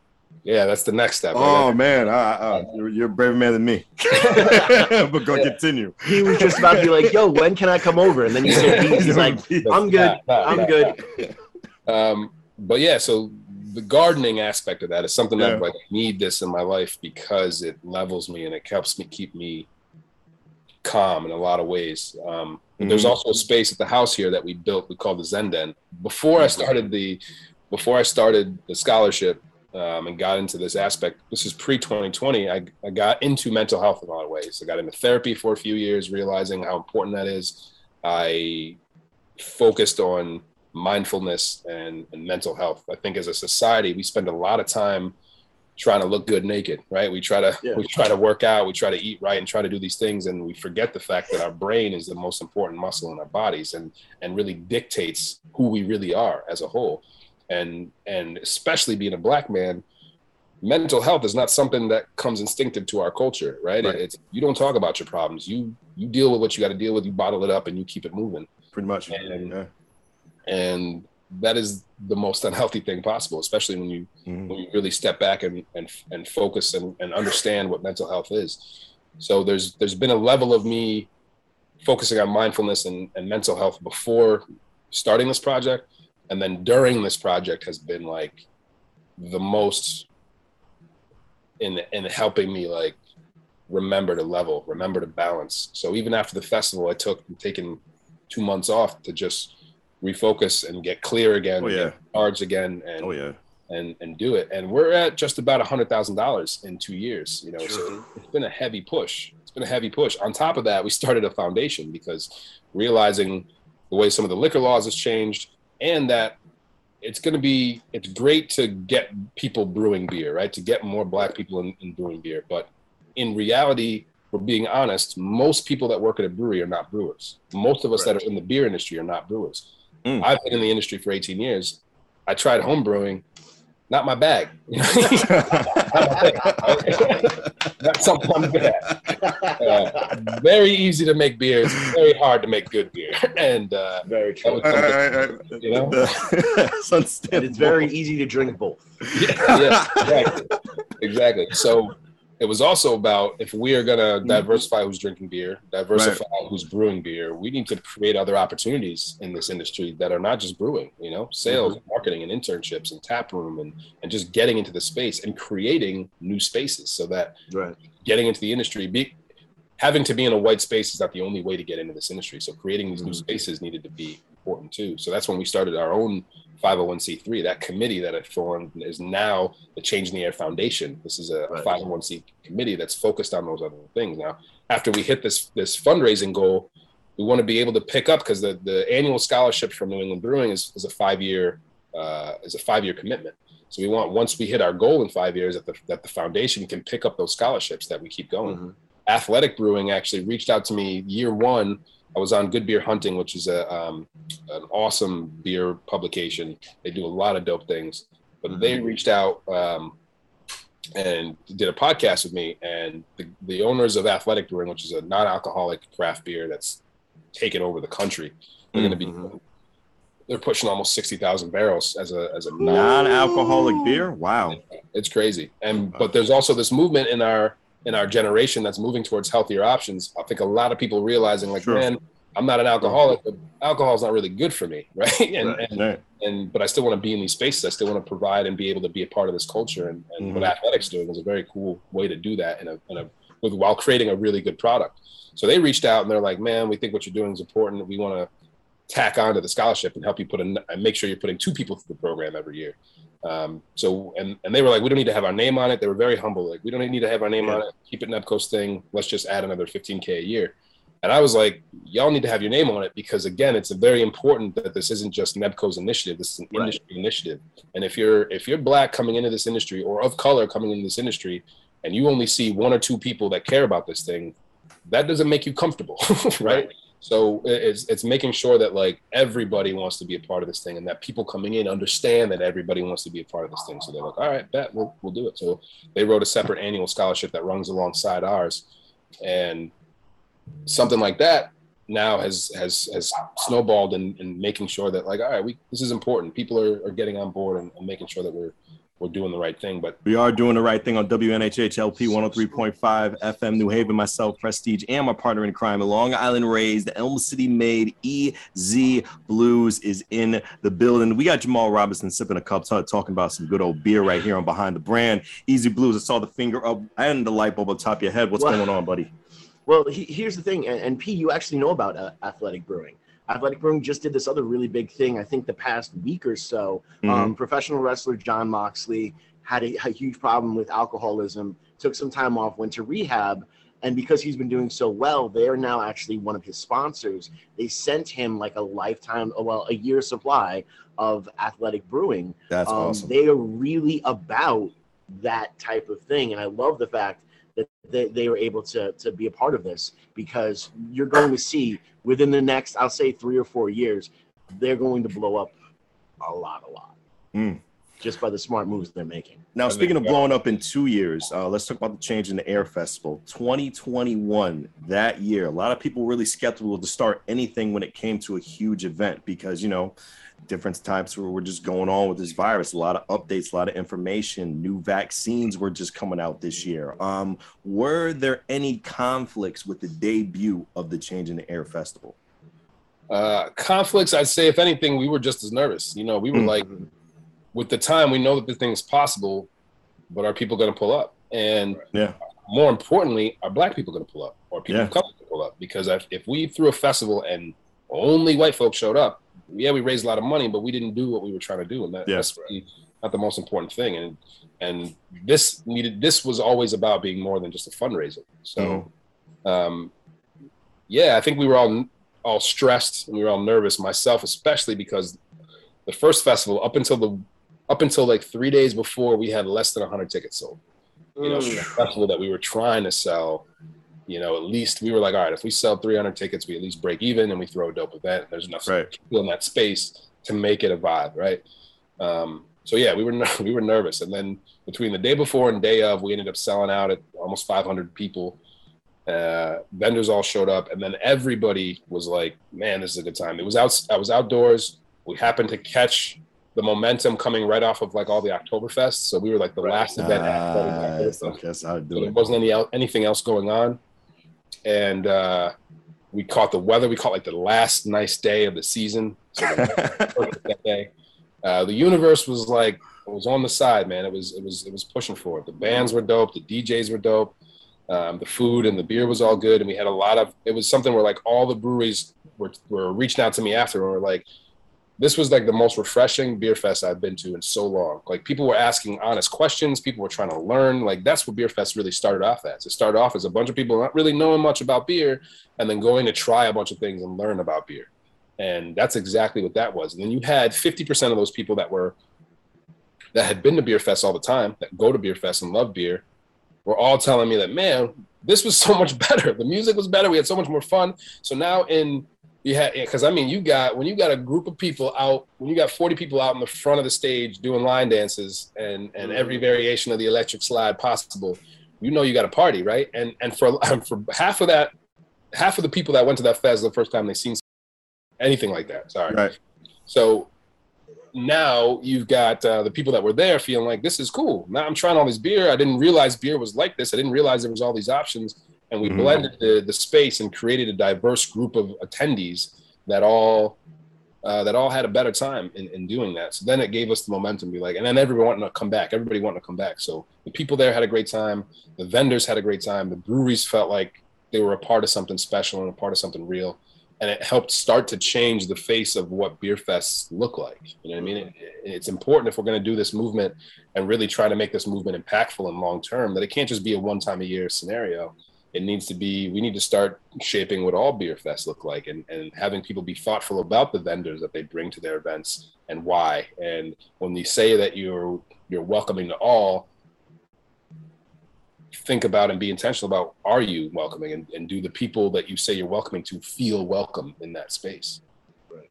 yeah that's the next step Oh man, I, I, you're, you're a braver man than me. [laughs] but go Yeah. continue. He was just about to be like, "Yo, when can I come over?" And then you said, bees. "He's [laughs] like, I'm [laughs] good. I'm good." um but yeah so the gardening aspect of that is something that like I need this in my life because it levels me and it helps me keep me calm in a lot of ways. Um and there's also a space at the house here that we built we call the zen den. Before i started the before i started the scholarship um, and got into this aspect this is pre 2020 I, I got into mental health in a lot of ways. I got into therapy for a few years realizing how important that is. I focused on mindfulness and, and mental health i think as a society we spend a lot of time trying to look good naked right we try to Yeah. we try to work out we try to eat right and try to do these things and we forget the fact that our brain is the most important muscle in our bodies and and really dictates who we really are as a whole and and especially being a black man mental health is not something that comes instinctive to our culture right, Right. it's you don't talk about your problems you you deal with what you got to deal with you bottle it up and you keep it moving Pretty much. And- Yeah. And that is the most unhealthy thing possible especially when you Mhm. when you really step back and and, and focus and, and understand what mental health is. So there's there's been a level of me focusing on mindfulness and, and mental health before starting this project. And then during this project has been like the most in in helping me like remember to level remember to balance. So even after the festival i took taken two months off to just refocus and get clear again Oh, yeah. get charged again and Oh yeah. and and do it. And we're at just about a hundred thousand dollars in two years. You know, so it's been a heavy push. It's been a heavy push. On top of that, we started a foundation because realizing the way some of the liquor laws has changed, and that it's going to be it's great to get people brewing beer, right? To get more black people in, in brewing beer, but in reality. We're being honest. Most people that work at a brewery are not brewers. Most of us that are in the beer industry are not brewers. Mm. I've been in the industry for 18 years. I tried home brewing, not my bag. [laughs] not something I'm good at. Uh, very easy to make beer. It's very hard to make good beer, and uh, Very true. was I- something- I- I- You know? It's it's very easy to drink both. yeah, yeah, exactly, exactly. So it was also about if we are going to diversify who's drinking beer, diversify who's brewing beer, we need to create other opportunities in this industry that are not just brewing, you know, sales, marketing, and internships, and tap room, and and just getting into the space and creating new spaces so that Right. getting into the industry be having to be in a white space is not the only way to get into this industry. So creating these new Mhm. spaces needed to be important too so that's when we started our own 501c3 that committee that i formed is now the change in the air foundation this is a Right. 501c committee that's focused on those other things now after we hit this this fundraising goal we want to be able to pick up because the, the annual scholarship from new england brewing is, is a five year uh, is a five year commitment so we want once we hit our goal in five years that the that the foundation can pick up those scholarships that we keep going. Mhm. Athletic Brewing actually reached out to me year one. I was on Good Beer Hunting, which is a um, an awesome beer publication. They do a lot of dope things, but they reached out um, and did a podcast with me. And the, the owners of Athletic Brewing, which is a non-alcoholic craft beer that's taken over the country, they're going to be they're pushing almost sixty thousand barrels as a as a non Non-alcoholic beer. Wow. it's crazy and but there's also this movement in our in our generation that's moving towards healthier options i think a lot of people realizing like Sure. man I'm not an alcoholic, but alcohol is not really good for me, [laughs] right? And, Right. and Right. and but I still want to be in these spaces. I still want to provide and be able to be a part of this culture. And, and Mhm. what athletics doing is a very cool way to do that in a, in a with while creating a really good product. So they reached out and they're like, "Man, we think what you're doing is important. We want to tack on to the scholarship and help you put in and make sure you're putting two people through the program every year." Um, so and and they were like, "We don't need to have our name on it." They were very humble. Like, "We don't need to have our name Yeah. on it. Keep it Nebco's thing. Let's just add another 15k a year." And I was like, y'all need to have your name on it because again, it's very important that this isn't just Nebco's initiative. This is an Right. industry initiative. And if you're if you're black coming into this industry or of color coming into this industry, and you only see one or two people that care about this thing, that doesn't make you comfortable, [laughs] right? So it's it's making sure that like everybody wants to be a part of this thing, and that people coming in understand that everybody wants to be a part of this thing. So they're like, all right, bet we'll we'll do it. So they wrote a separate annual scholarship that runs alongside ours, and something like that now has has has snowballed in making sure that like all right we this is important people are, are getting on board and, and making sure that we're we're doing the right thing but We are doing the right thing on WNHH LP 103.5 FM New Haven. Myself, Prestige, and my partner in crime, Long Island raised, the Elm City made EZ Bluez is in the building. We got Jamal Robinson sipping a cup, t- talking about some good old beer right here on Behind the Brand. EZ Bluez. I saw the finger up and the light bulb on top of your head. What's Well- going on, buddy? Well, he, here's the thing, and, and P, you actually know about uh, Athletic Brewing. Athletic Brewing just did this other really big thing. I think the past week or so, Mm-hmm. um, professional wrestler Jon Moxley had a, a huge problem with alcoholism. Took some time off, went to rehab, and because he's been doing so well, they are now actually one of his sponsors. They sent him like a lifetime, oh, well, a year supply of Athletic Brewing. That's um, awesome. They are really about that type of thing, and I love the fact they, they were able to to be a part of this because you're going to see within the next, I'll say three or four years, they're going to blow up a lot, a lot, Mm. just by the smart moves they're making. Now, I speaking of think- blowing up in two years, uh, let's talk about the change in the Air Festival. 2021, that year, a lot of people were really skeptical to start anything when it came to a huge event because, you know, different types where we're just going on with this virus. A lot of updates, a lot of information, new vaccines were just coming out this year. Um, were there any conflicts with the debut of the change in the Air Festival? uh conflicts i'd say if anything we were just as nervous you know we were Mm. like with the time we know that the thing is possible but are people going to pull up and Yeah. more importantly are black people going to pull up or people Yeah. of color gonna pull up because if, if we threw a festival and only white folks showed up yeah we raised a lot of money but we didn't do what we were trying to do and that, Yeah. that's really not the most important thing and and this needed this was always about being more than just a fundraiser so um yeah i think we were all all stressed and we were all nervous myself especially because the first festival up until the up until like three days before we had less than 100 tickets sold you know, Mm. the festival that we were trying to sell, you know, at least we were like, all right, if we sell 300 tickets, we at least break even and we throw a dope event. There's enough Right. people in that space to make it a vibe, right? Um, so yeah, we were [laughs] we were nervous, and then between the day before and day of, we ended up selling out at almost 500 people. Uh, vendors all showed up, and then everybody was like, "Man, this is a good time." It was out. I was outdoors. We happened to catch the momentum coming right off of like all the Oktoberfest, so we were like the last event. after Nice. Oktoberfest. That's how to So do there it. wasn't any el- anything else going on, and uh, we caught the weather. We caught like the last nice day of the season. So the [laughs] that day. Uh, the universe was like it was on the side, man. It was it was it was pushing for it. The bands were dope. The DJs were dope. Um, the food and the beer was all good, and we had a lot of. It was something where like all the breweries were were reaching out to me after, and were like, this was like the most refreshing beer fest I've been to in so long. Like people were asking honest questions, people were trying to learn. Like that's what beer fest really started off as. It started off as a bunch of people not really knowing much about beer, and then going to try a bunch of things and learn about beer. And that's exactly what that was. And then you had 50% of those people that were that had been to beer fest all the time, that go to beer fest and love beer, were all telling me that, man, this was so much [laughs] better. The music was better. We had so much more fun. So now in had because I mean you got when you got a group of people out when you got 40 people out in the front of the stage doing line dances and and every variation of the electric slide possible, you know you got a party, right? And and for [laughs] for half of that, half of the people that went to that fest the first time they seen anything like that. Sorry. Right. So now you've got uh, the people that were there feeling like this is cool. Now I'm trying all this beer. I didn't realize beer was like this. I didn't realize there was all these options. And we Mhm. blended the the space and created a diverse group of attendees that all uh, that all had a better time in, in doing that. So then it gave us the momentum, to be like, and then everyone wanting to come back. Everybody wanting to come back. So the people there had a great time. The vendors had a great time. The breweries felt like they were a part of something special and a part of something real. And it helped start to change the face of what beer fests look like. You know what I mean? It, it's important if we're going to do this movement and really try to make this movement impactful and long term that it can't just be a one time a year scenario it needs to be we need to start shaping what all beer fests look like and, and having people be thoughtful about the vendors that they bring to their events and why and when you say that you're you're welcoming to all think about and be intentional about are you welcoming and, and do the people that you say you're welcoming to feel welcome in that space right.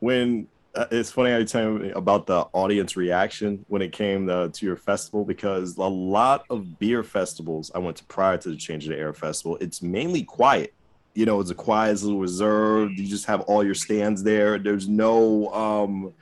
when it's funny how you tell me about the audience reaction when it came to, to your festival because a lot of beer festivals I went to prior to the Change of the Air festival, it's mainly quiet. You know, it's a quiet, a little reserved. You just have all your stands there. There's no um,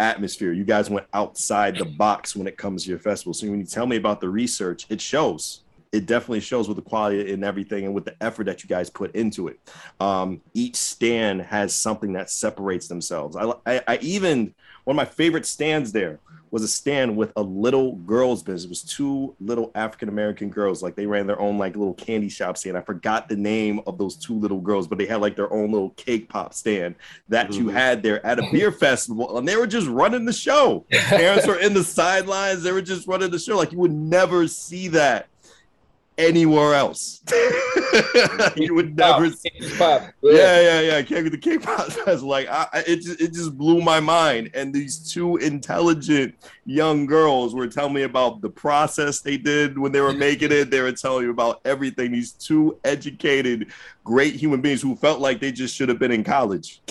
atmosphere. You guys went outside the box when it comes to your festival. So when you tell me about the research, it shows. It definitely shows with the quality and everything and with the effort that you guys put into it. Um, each stand has something that separates themselves. I, I, I even one of my favorite stands there was a stand with a little girls business. It was two little African American girls, like they ran their own like little candy shop stand. I forgot the name of those two little girls, but they had like their own little cake pop stand that you Mhm. had there at a beer [laughs] festival, and they were just running the show. [laughs] Parents were in the sidelines; they were just running the show. Like you would never see that anywhere else. [laughs] you would never see Pop. yeah, yeah, yeah. Can't be the cake pop. That's [laughs] like I, I- it. Just, it just blew my mind. And these two intelligent young girls were telling me about the process they did when they were making it. They were telling me about everything. These two educated, great human beings who felt like they just should have been in college, [laughs] [laughs]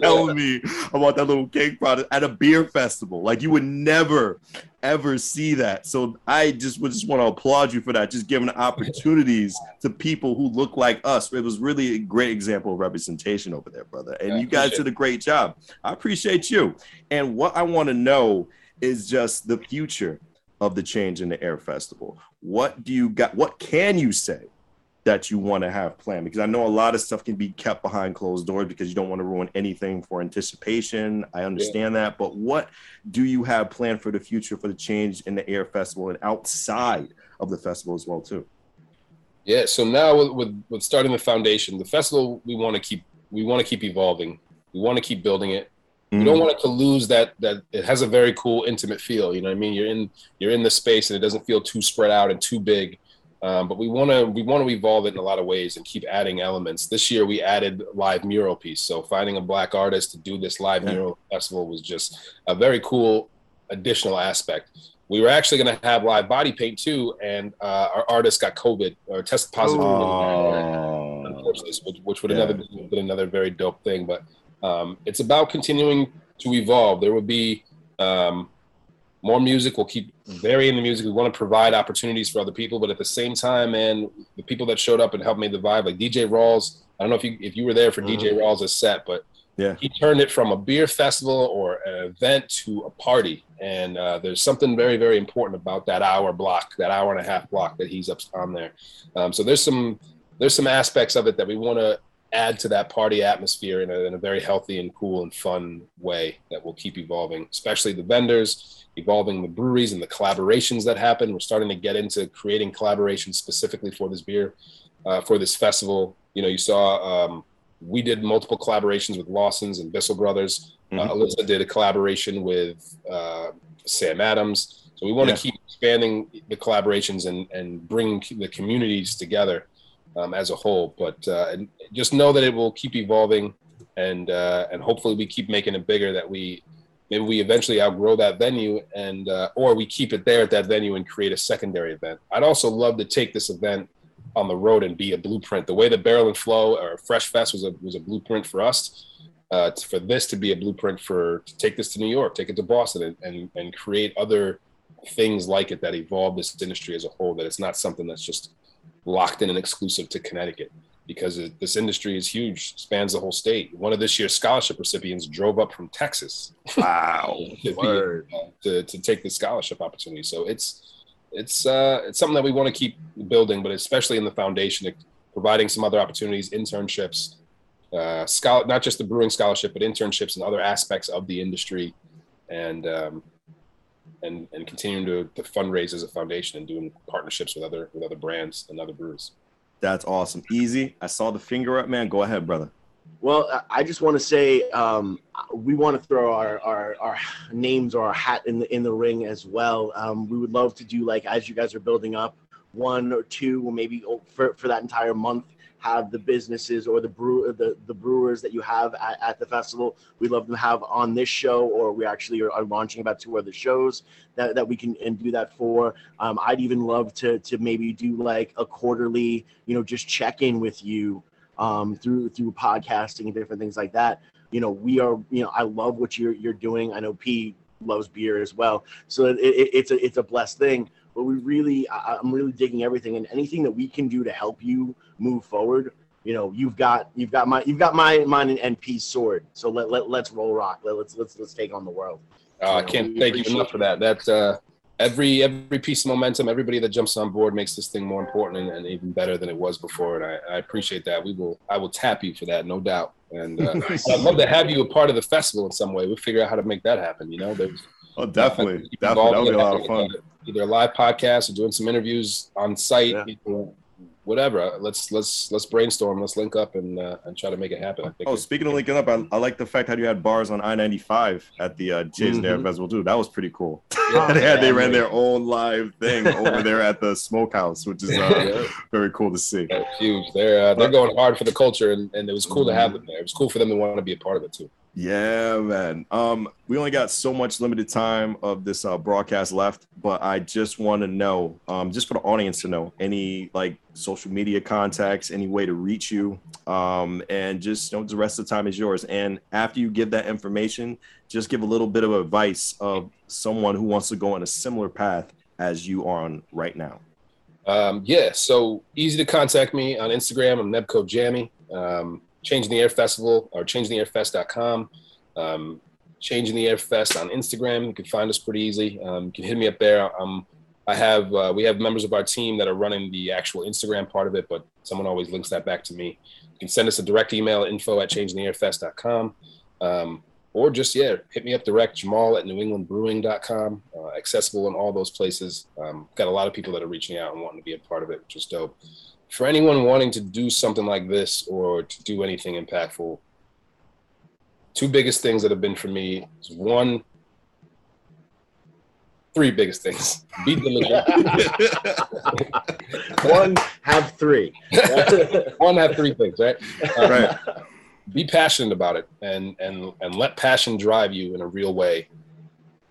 telling me about that little cake product at a beer festival. Like you would never ever see that. So I just would just want to applaud you for that, just giving opportunities to people who look like us. It was really a great example of representation over there, brother. And I you guys did a great job. I appreciate you. And what I want to know is just the future of the Change in the Air Festival. What do you got? What can you say? That you want to have planned because I know a lot of stuff can be kept behind closed doors because you don't want to ruin anything for anticipation. I understand that, but what do you have planned for the future for the change in the air festival and outside of the festival as well too Yeah. So now with, with with starting the foundation, the festival we want to keep we want to keep evolving. We want to keep building it. We don't mm-hmm. want it to lose that that it has a very cool intimate feel. You know what I mean? You're in you're in the space and it doesn't feel too spread out and too big. Um, but we want to we want to evolve it in a lot of ways and keep adding elements. This year we added live mural piece. So finding a black artist to do this live Yeah. mural festival was just a very cool additional aspect. We were actually going to have live body paint too, and uh, our artist got COVID or tested positive. Oh. which, which would Yeah. another been another very dope thing. But um, it's about continuing to evolve. There will be um, more music. We'll keep varying the music. We want to provide opportunities for other people, but at the same time, man, the people that showed up and helped make the vibe, like DJ Rawls. I don't know if you if you were there for DJ Rawls' set, but Yeah. he turned it from a beer festival or an event to a party. And uh, there's something very, very important about that hour block, that hour and a half block that he's up on there. Um, so there's some there's some aspects of it that we want to add to that party atmosphere in a, in a very healthy and cool and fun way that will keep evolving, especially the vendors, evolving the breweries and the collaborations that happen. We're starting to get into creating collaborations specifically for this beer, uh, for this festival. You know, you saw um, we did multiple collaborations with Lawson's and Bissell Brothers. Uh, Mhm. Alisa did a collaboration with uh, Sam Adams. So we want to Yeah. keep expanding the collaborations and, and bring the communities together um, as a whole. But uh, just know that it will keep evolving, and uh, and hopefully we keep making it bigger. That we maybe we eventually outgrow that venue, and uh, or we keep it there at that venue and create a secondary event. I'd also love to take this event on the road and be a blueprint. The way the Barrel and Flow or Fresh Fest was a was a blueprint for us. Uh, for this to be a blueprint for to take this to New York, take it to Boston, and, and and create other things like it that evolve this industry as a whole. That it's not something that's just locked in and exclusive to Connecticut because it, this industry is huge, spans the whole state. One of this year's scholarship recipients drove up from Texas wow [laughs] to, be, uh, to, to take the scholarship opportunity. So it's it's uh, it's something that we want to keep building, but especially in the foundation, providing some other opportunities, internships, uh, scholar, not just the brewing scholarship, but internships and other aspects of the industry, and um, and and continuing to, to fundraise as a foundation and doing partnerships with other with other brands and other brewers. That's awesome. Easy. I saw the finger up, man. Go ahead, brother. Well, I- I just want to say um, we want to throw our, our, our names or our hat in the in the ring as well. Um, we would love to do like as you guys are building up, one or two, or maybe for, for that entire month, have the businesses or the brew the, the brewers that you have at, at the festival. We'd love to have on this show, or we actually are, are launching about two other shows that, that we can and do that for. Um, I'd even love to to maybe do like a quarterly, you know, just check in with you um, through through podcasting and different things like that. You know, we are. You know, I love what you're you're doing. I know P loves beer as well, so it, it, it's a it's a blessed thing. But we really, I, I'm really digging everything and anything that we can do to help you move forward. You know, you've got you've got my you've got my mine and P's sword. So let, let let's roll rock. Let, let's let's let's take on the world. Uh, I can't we thank you enough for that. That uh, every every piece of momentum, everybody that jumps on board makes this thing more important and, and even better than it was before. And I, I appreciate that. We will I will tap you for that, no doubt. And uh, [laughs] I'd love to have you a part of the festival in some way. We'll figure out how to make that happen. You know, there's Oh, definitely. Definitely. That'll be a lot of fun. Either a live podcast or doing some interviews on site, Yeah. whatever. Let's let's let's brainstorm. Let's link up and uh, and try to make it happen. Oh, speaking of linking up, I, I like the fact how you had bars on I ninety five at the uh, Jason Air Mhm. Festival too. That was pretty cool. Yeah, [laughs] they had they ran their own live thing over there at the smokehouse, which is uh, [laughs] Yeah. very cool to see. Huge. They're uh, they're going hard for the culture, and, and it was cool to have them there. It was cool for them to want to be a part of it too. Yeah, man. Um, we only got so much limited time of this uh, broadcast left, but I just want to know, um, just for the audience to know, any like social media contacts, any way to reach you, um, and just you know, the rest of the time is yours. And after you give that information, just give a little bit of advice of someone who wants to go on a similar path as you are on right now. Um, yeah, so easy to contact me on Instagram. I'm Nebco Jammy. Um, Change in the Air Festival or changingtheairfest.com. Um, Change in the Air Fest on Instagram. You can find us pretty easy. Um, you can hit me up there. Um, I have uh, we have members of our team that are running the actual Instagram part of it, but someone always links that back to me. You can send us a direct email info at changingtheairfest.com. Um, or just yeah, hit me up direct, Jamal at newenglandbrewing.com. Uh, accessible in all those places. Um, got a lot of people that are reaching out and wanting to be a part of it, which is dope. For anyone wanting to do something like this or to do anything impactful, two biggest things that have been for me is one, three biggest things. Be diligent. [laughs] One have three. [laughs] one, have three things, right? Um, Right. be passionate about it and and and let passion drive you in a real way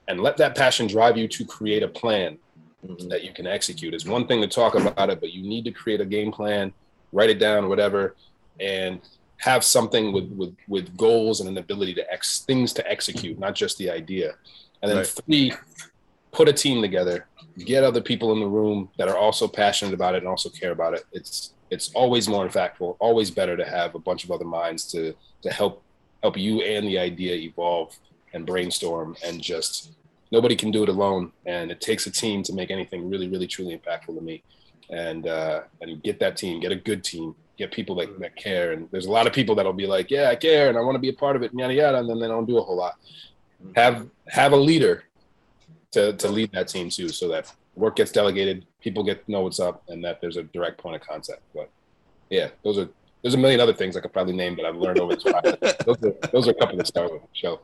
and let that passion drive you to create a plan. Mm-hmm. that you can execute. It's one thing to talk about it but you need to create a game plan write it down whatever and have something with with with goals and an ability to ex things to execute not just the idea. And then Right. three put a team together. Get other people in the room that are also passionate about it and also care about it. It's it's always more impactful always better to have a bunch of other minds to to help help you and the idea evolve and brainstorm and just nobody can do it alone. And it takes a team to make anything really really truly impactful to me. And uh and get that team get a good team get people that, that care. And there's a lot of people that'll be like yeah i care and i want to be a part of it and yada yada and then they don't do a whole lot. Have have a leader to to lead that team too so that work gets delegated people get to know what's up and that there's a direct point of contact. But yeah those are there's a million other things I could probably name that I've learned over time. [laughs] those, are, those are a couple to start with. So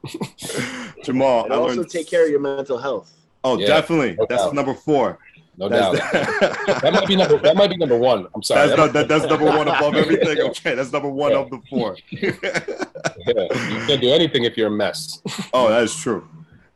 Jamal, And I also learned. take care of your mental health. oh, Yeah, definitely. no That's doubt. number four. no doubt. That's, [laughs] That might be number that might be number one. I'm sorry. that's, That not, that, that's number one above everything. [laughs] Okay, that's number one of the four. Yeah, you can't do anything if you're a mess. oh, that is true.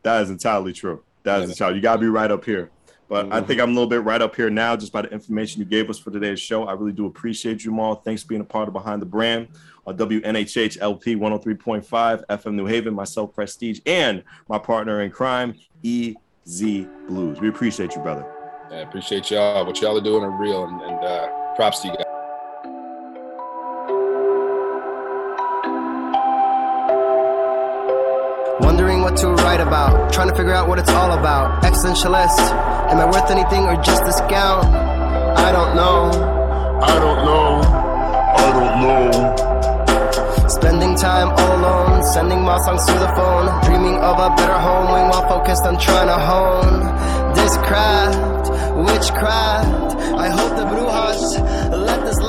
That is entirely true. That is entirely. You gotta be right up here. But I think I'm a little bit right up here now, just by the information you gave us for today's show. I really do appreciate you, Jamal. Thanks for being a part of Behind the Brand on WNHH LP 103.5 FM New Haven. Myself, Prestige, and my partner in crime, EZ Bluez. We appreciate you, brother. I appreciate y'all. What y'all are doing are real, and, and uh, props to you guys. wondering what to write about, trying to figure out what it's all about. Existentialist, am I worth anything or just a scout? I don't know. I don't know. I don't know. Spending time all alone, sending my songs through the phone, dreaming of a better home, when while focused on trying to hone this craft, witchcraft. I hope the brujas let this.